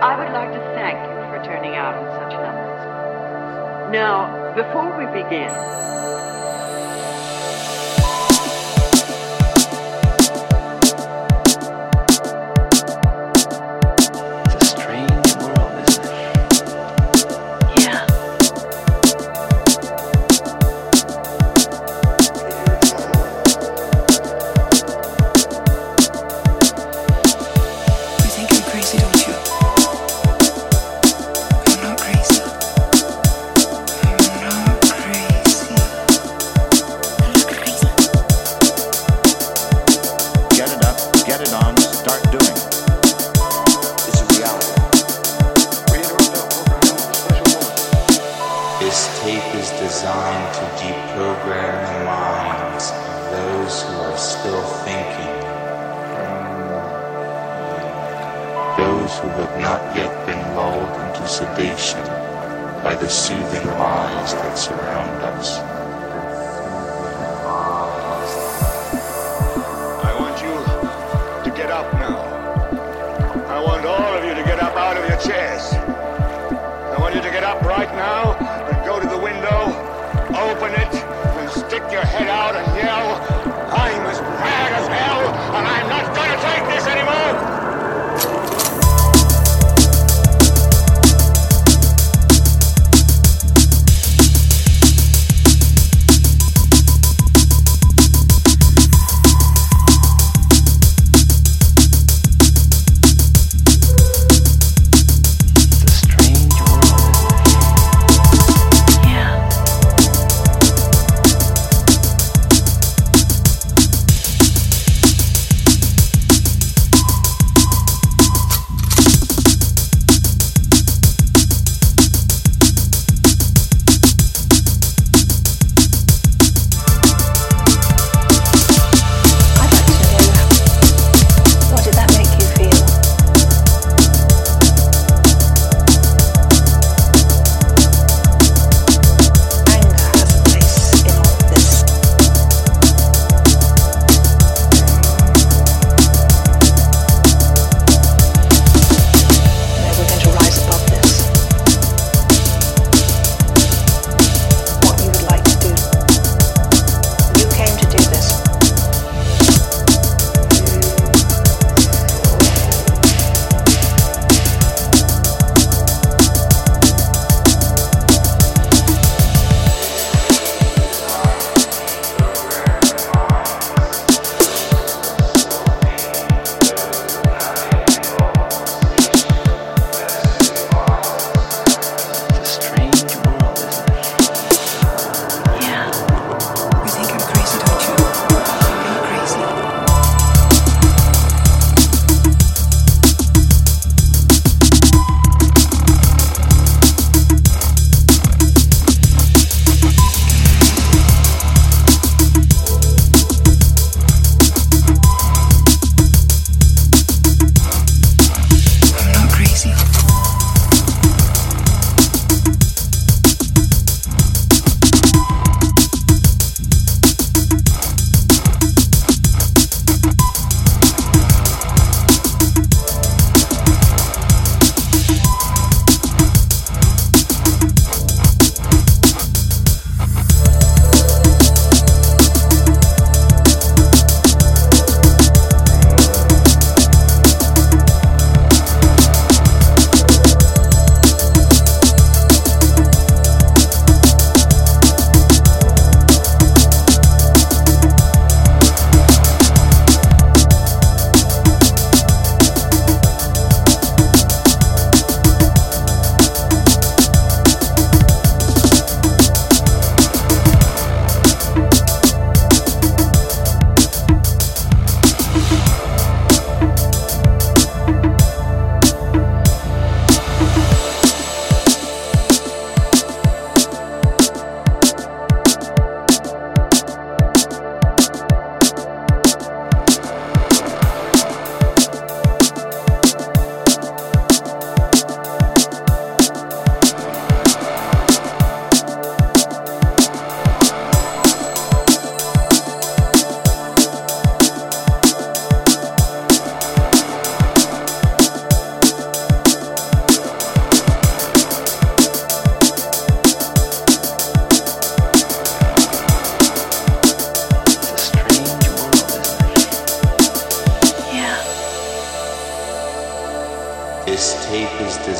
I would like to thank you for turning out in such numbers. Now, before we begin, Those who have not yet been lulled into sedation by the soothing lies that surround us. I want you to get up now. I want all of you to get up out of your chairs. I want you to get up right now and go to the window, open it, and stick your head out and yell, I'm as mad as hell, and I'm not gonna take this anymore!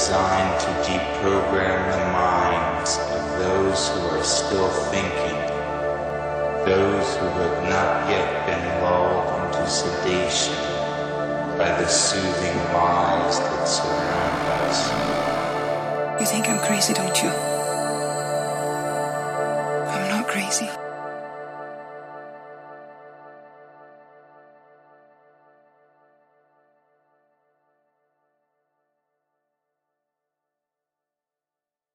Designed to deprogram the minds of those who are still thinking, those who have not yet been lulled into sedation by the soothing lies that surround us. You think I'm crazy, don't you? I'm not crazy.